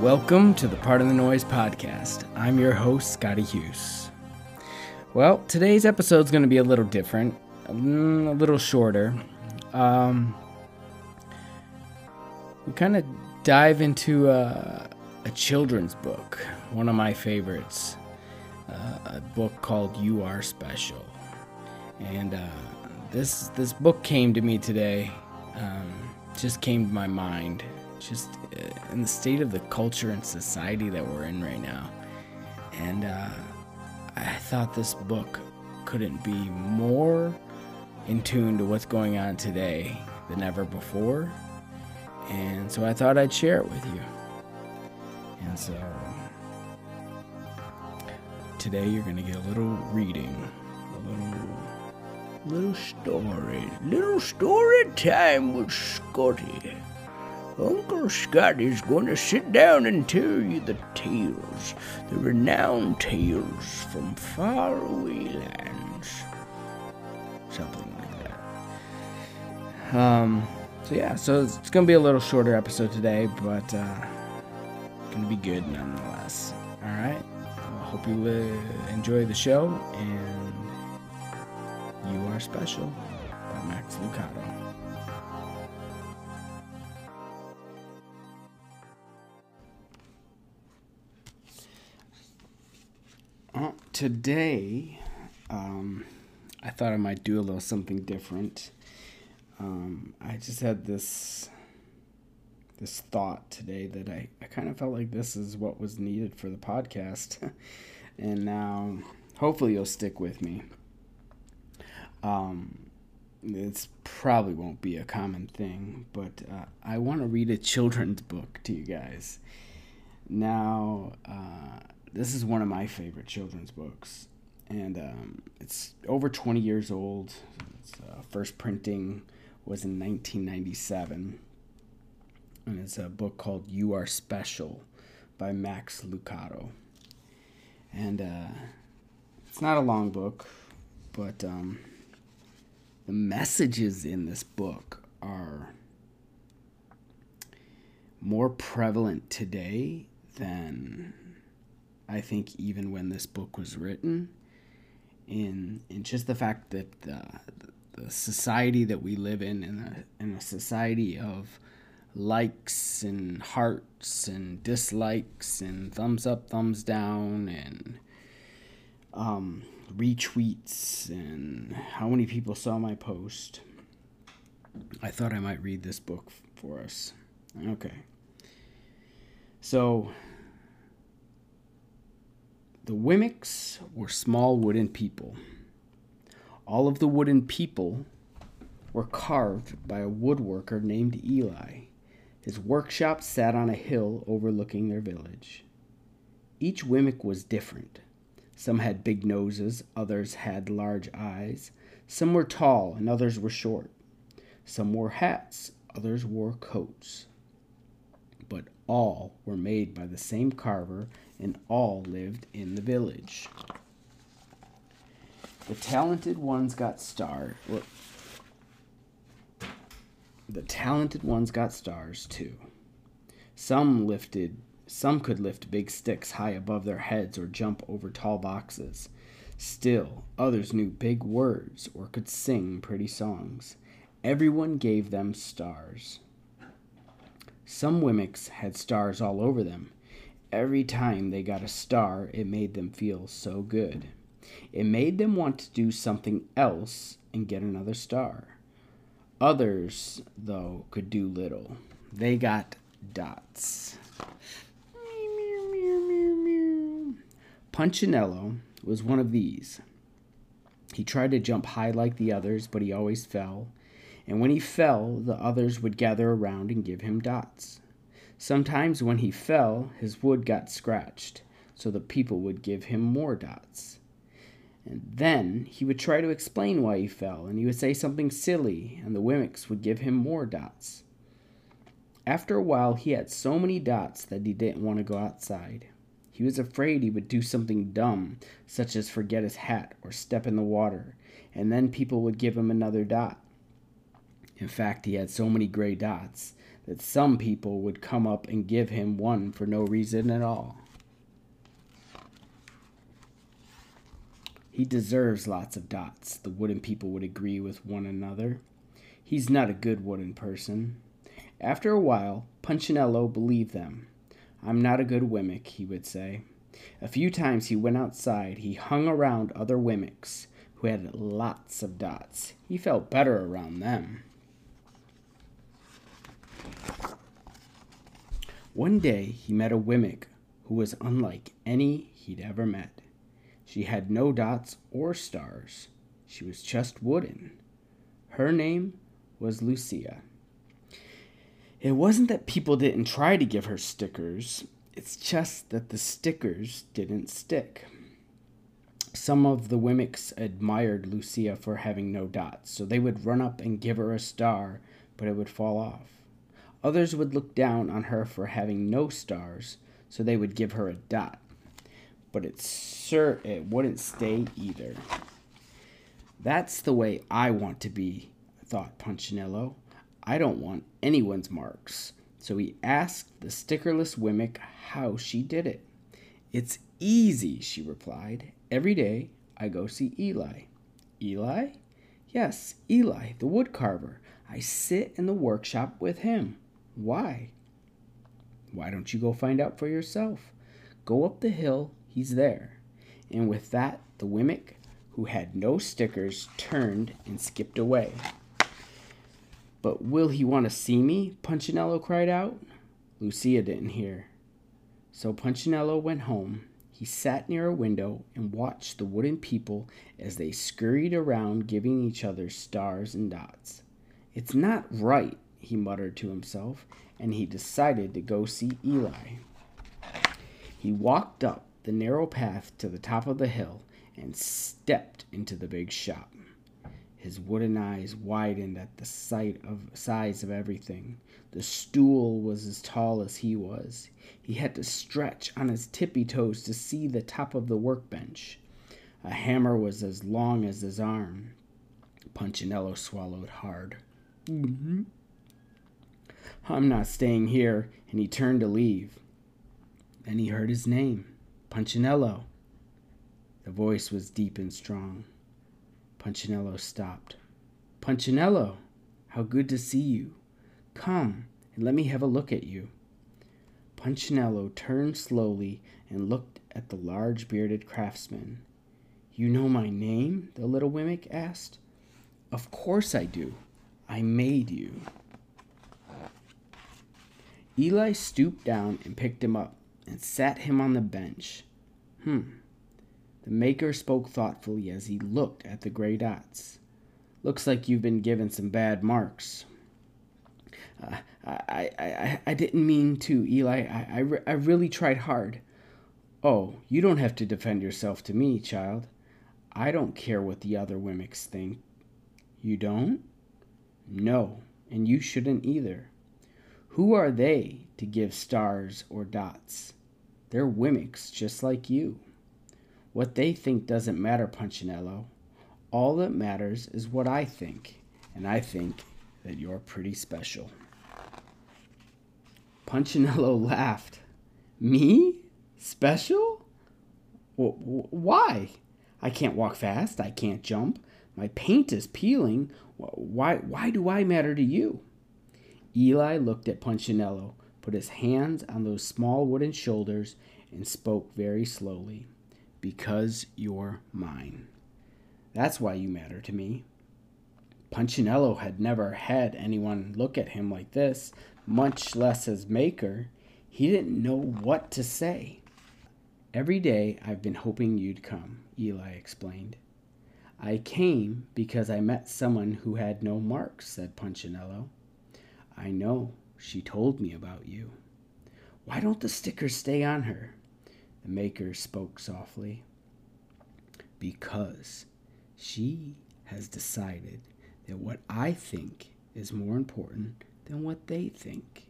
Welcome to the Part of the Noise podcast. I'm your host, Scotty Hughes. Well, today's episode is going to be a little different, mm, a little shorter. Um, we kind of dive into a, a, children's book, one of my favorites, uh, a book called "You Are Special," and uh, this this book came to me today. Um, just came to my mind just uh, in the state of the culture and society that we're in right now. And uh, I thought this book couldn't be more in tune to what's going on today than ever before. And so I thought I'd share it with you. And so today you're going to get a little reading, a little little story, little story time with Scotty. Uncle Scott is going to sit down and tell you the tales, the renowned tales from faraway lands. Something like that. Um, so yeah, so it's, it's gonna be a little shorter episode today, but uh, gonna be good nonetheless. All right. I hope you uh, enjoy the show, and you are special by Max Lucado. Today, um, I thought I might do a little something different. Um, I just had this this thought today that I, I kind of felt like this is what was needed for the podcast. and now hopefully you'll stick with me. Um, probably won't be a common thing, but uh, I want to read a children's book to you guys. Now, uh, this is one of my favorite children's books, and um, it's over 20 years old. Its uh, first printing was in 1997, and it's a book called "You Are Special" by Max Lucado. And uh, it's not a long book, but um, the messages in this book are more prevalent today than I think even when this book was written, in in just the fact that the, the society that we live in, in a, in a society of likes and hearts and dislikes and thumbs up, thumbs down, and um, retweets, and how many people saw my post. I thought I might read this book for us. Okay. So the Wemmicks were small wooden people. All of the wooden people were carved by a woodworker named Eli. His workshop sat on a hill overlooking their village. Each Wemmick was different. Some had big noses, others had large eyes. Some were tall, and others were short. Some wore hats, others wore coats. But all were made by the same carver and all lived in the village. The talented ones got stars. The talented ones got stars too. Some lifted some could lift big sticks high above their heads or jump over tall boxes. Still, others knew big words or could sing pretty songs. Everyone gave them stars. Some Wemmicks had stars all over them, Every time they got a star, it made them feel so good. It made them want to do something else and get another star. Others, though, could do little. They got dots. Punchinello was one of these. He tried to jump high like the others, but he always fell. And when he fell, the others would gather around and give him dots. Sometimes when he fell, his wood got scratched, so the people would give him more dots. And then he would try to explain why he fell, and he would say something silly, and the Wemmicks would give him more dots. After a while, he had so many dots that he didn't want to go outside. He was afraid he would do something dumb, such as forget his hat or step in the water, and then people would give him another dot. In fact, he had so many gray dots that some people would come up and give him one for no reason at all. He deserves lots of dots, the wooden people would agree with one another. He's not a good wooden person. After a while, Punchinello believed them. I'm not a good Wemmick, he would say. A few times he went outside. He hung around other Wemmicks who had lots of dots. He felt better around them. One day he met a Wemmick who was unlike any he'd ever met. She had no dots or stars. She was just wooden. Her name was Lucia. It wasn't that people didn't try to give her stickers, it's just that the stickers didn't stick. Some of the Wemmicks admired Lucia for having no dots, so they would run up and give her a star, but it would fall off. Others would look down on her for having no stars, so they would give her a dot. But it sure it wouldn't stay either. That's the way I want to be, thought Punchinello. I don't want anyone's marks. So he asked the stickerless Wemmick how she did it. It's easy, she replied. Every day I go see Eli. Eli? Yes, Eli, the woodcarver. I sit in the workshop with him. Why? Why don't you go find out for yourself? Go up the hill, he's there. And with that, the Wemmick, who had no stickers, turned and skipped away. But will he want to see me? Punchinello cried out. Lucia didn't hear. So Punchinello went home. He sat near a window and watched the wooden people as they scurried around giving each other stars and dots. It's not right, he muttered to himself, and he decided to go see Eli. He walked up the narrow path to the top of the hill and stepped into the big shop. His wooden eyes widened at the sight of size of everything. The stool was as tall as he was. He had to stretch on his tippy toes to see the top of the workbench. A hammer was as long as his arm. Punchinello swallowed hard. Mm-hmm. I'm not staying here, and he turned to leave. Then he heard his name Punchinello. The voice was deep and strong. Punchinello stopped. Punchinello, how good to see you. Come and let me have a look at you. Punchinello turned slowly and looked at the large bearded craftsman. You know my name? the little Wemmick asked. Of course I do. I made you. Eli stooped down and picked him up and sat him on the bench. Hmm, the maker spoke thoughtfully as he looked at the gray dots. Looks like you've been given some bad marks. Uh, I, I, I didn't mean to, Eli. I, I, I really tried hard. Oh, you don't have to defend yourself to me, child. I don't care what the other Wemmicks think. You don't? No, and you shouldn't either. Who are they to give stars or dots? They're Wemmicks just like you. What they think doesn't matter, Punchinello. All that matters is what I think, and I think that you're pretty special. Punchinello laughed. Me? Special? W- why? I can't walk fast. I can't jump. My paint is peeling. Why, why do I matter to you? Eli looked at Punchinello, put his hands on those small wooden shoulders, and spoke very slowly because you're mine. That's why you matter to me. Punchinello had never had anyone look at him like this, much less his maker. He didn't know what to say. Every day I've been hoping you'd come, Eli explained. I came because I met someone who had no marks, said Punchinello. I know. She told me about you. Why don't the stickers stay on her? The maker spoke softly. Because she has decided that what I think is more important than what they think.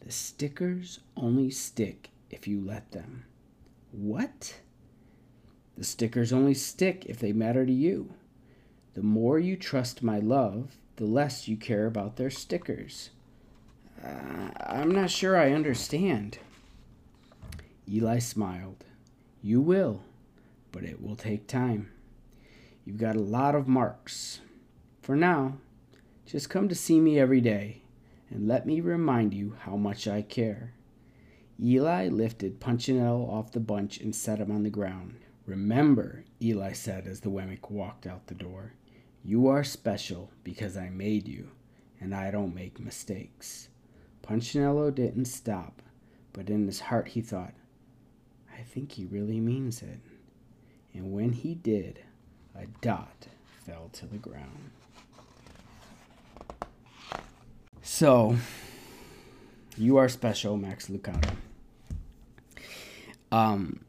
The stickers only stick if you let them. What? The stickers only stick if they matter to you. The more you trust my love, the less you care about their stickers. Uh, I'm not sure I understand. Eli smiled. You will, but it will take time. You've got a lot of marks. For now, just come to see me every day and let me remind you how much I care. Eli lifted Punchinello off the bunch and set him on the ground. Remember, Eli said as the Wemmick walked out the door, you are special because I made you, and I don't make mistakes. Punchinello didn't stop, but in his heart he thought, I think he really means it. And when he did, a dot fell to the ground. So, you are special, Max Lucado. Um,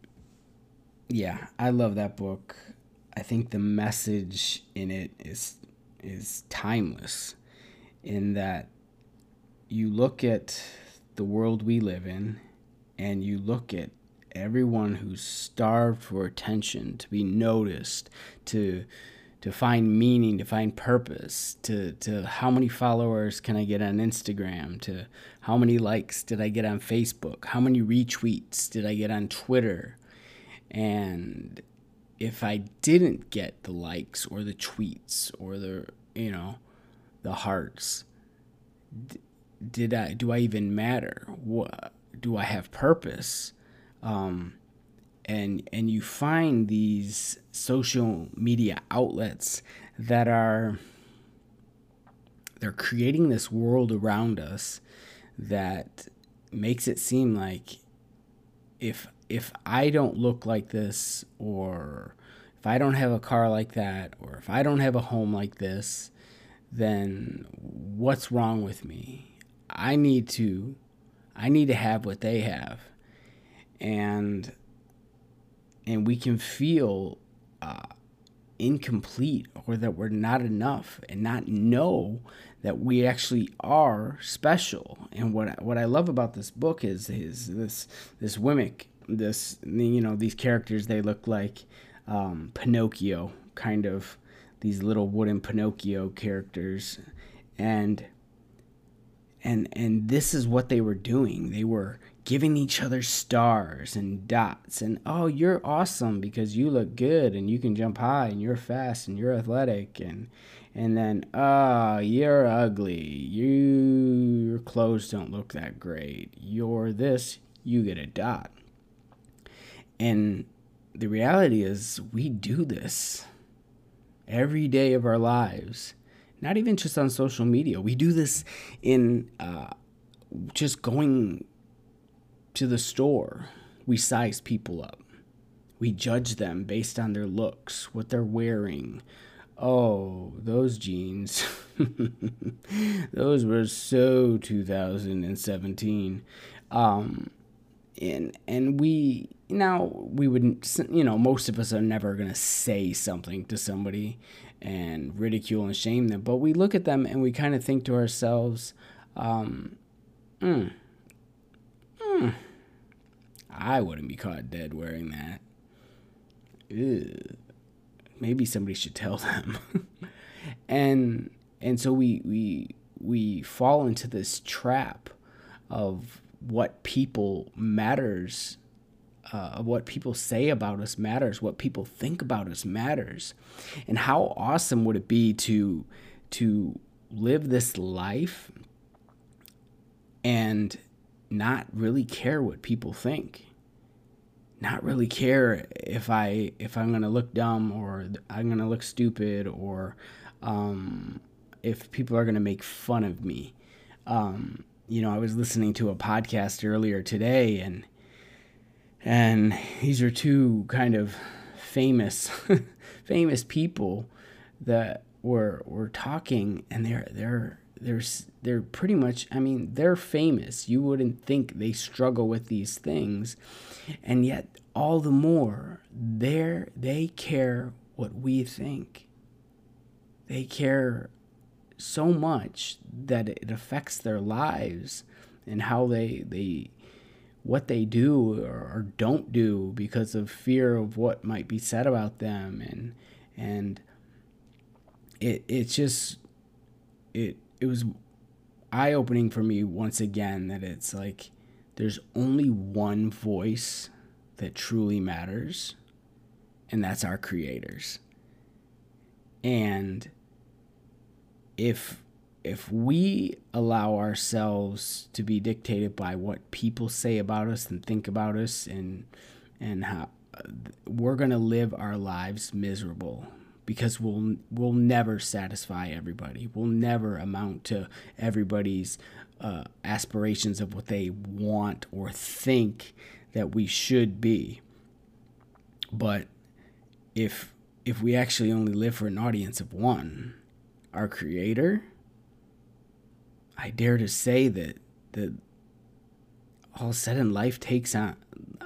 yeah, I love that book. I think the message in it is is timeless in that you look at the world we live in and you look at everyone who's starved for attention, to be noticed, to to find meaning, to find purpose, to, to how many followers can I get on Instagram, to how many likes did I get on Facebook, how many retweets did I get on Twitter. And if I didn't get the likes or the tweets or the, you know, the hearts, did I, do I even matter? What, do I have purpose? Um, and and you find these social media outlets that are they're creating this world around us that makes it seem like if if I don't look like this or if I don't have a car like that or if I don't have a home like this then what's wrong with me I need to I need to have what they have and and we can feel uh, incomplete or that we're not enough and not know that we actually are special. And what what I love about this book is is this this Wemmick, this you know these characters they look like um, Pinocchio kind of these little wooden Pinocchio characters. And and and this is what they were doing. They were giving each other stars and dots and oh you're awesome because you look good and you can jump high and you're fast and you're athletic. And and then oh, you're ugly. You your clothes don't look that great. You're this you get a dot and the reality is we do this every day of our lives not even just on social media we do this in uh, just going to the store, we size people up. We judge them based on their looks, what they're wearing. Oh, those jeans. those were so 2017. Um, and and we now we wouldn't you know most of us are never going to say something to somebody and ridicule and shame them but we look at them and we kind of think to ourselves um, mm, mm, I wouldn't be caught dead wearing that. Ew. Maybe somebody should tell them. and and so we we we fall into this trap of what people matters uh, what people say about us matters what people think about us matters and how awesome would it be to to live this life and not really care what people think not really care if I if I'm gonna look dumb or I'm gonna look stupid or um, if people are gonna make fun of me. Um, you know, I was listening to a podcast earlier today, and and these are two kind of famous famous people that were were talking, and they're they're they're they're pretty much I mean they're famous. You wouldn't think they struggle with these things, and yet all the more they they care what we think. They care so much that it affects their lives and how they they what they do or, don't do because of fear of what might be said about them and and it it's just it it was eye opening for me once again that it's like there's only one voice that truly matters, and that's our creators. And if if we allow ourselves to be dictated by what people say about us and think about us and and how we're going to live our lives miserable because we'll we'll never satisfy everybody. We'll never amount to everybody's uh, aspirations of what they want or think that we should be. But if if we actually only live for an audience of one, our creator, I dare to say that that all of a sudden life takes on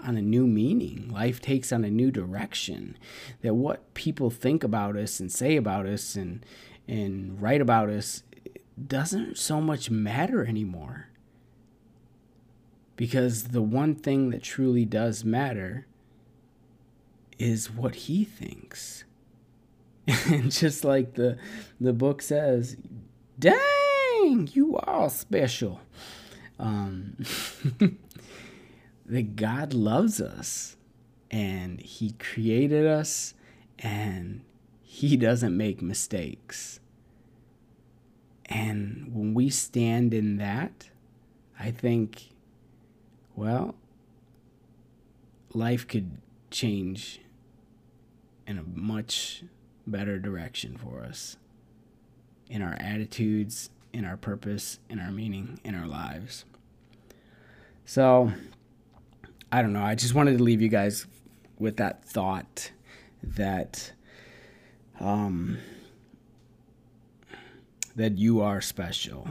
on a new meaning. Life takes on a new direction. That what people think about us and say about us and and write about us doesn't so much matter anymore. Because the one thing that truly does matter is what he thinks. and just like the the book says, dang, you are special. Um, that God loves us and He created us and He doesn't make mistakes. And when we stand in that, I think, well, life could change in a much better direction for us in our attitudes, in our purpose, in our meaning, in our lives. So, I don't know. I just wanted to leave you guys with that thought that um, that you are special,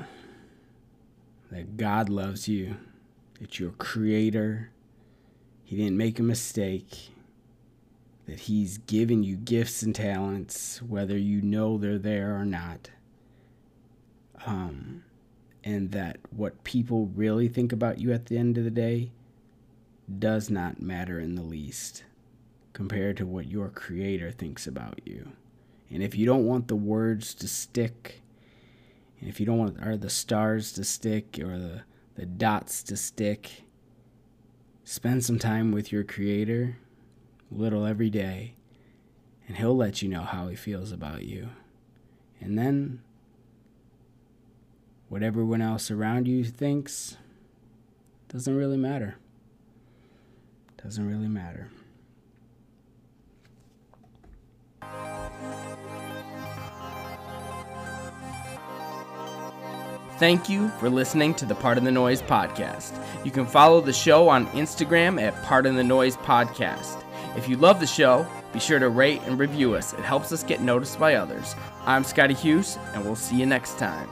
that God loves you, that you're creator. He didn't make a mistake. That he's given you gifts and talents, whether you know they're there or not. Um, and that what people really think about you at the end of the day does not matter in the least compared to what your creator thinks about you. And if you don't want the words to stick, and if you don't want or the stars to stick or the, the dots to stick, spend some time with your creator, little every day, and he'll let you know how he feels about you. And then what everyone else around you thinks doesn't really matter. Doesn't really matter. Thank you for listening to the Part of the Noise podcast. You can follow the show on Instagram at Part of the Noise podcast. If you love the show, be sure to rate and review us. It helps us get noticed by others. I'm Scotty Hughes, and we'll see you next time.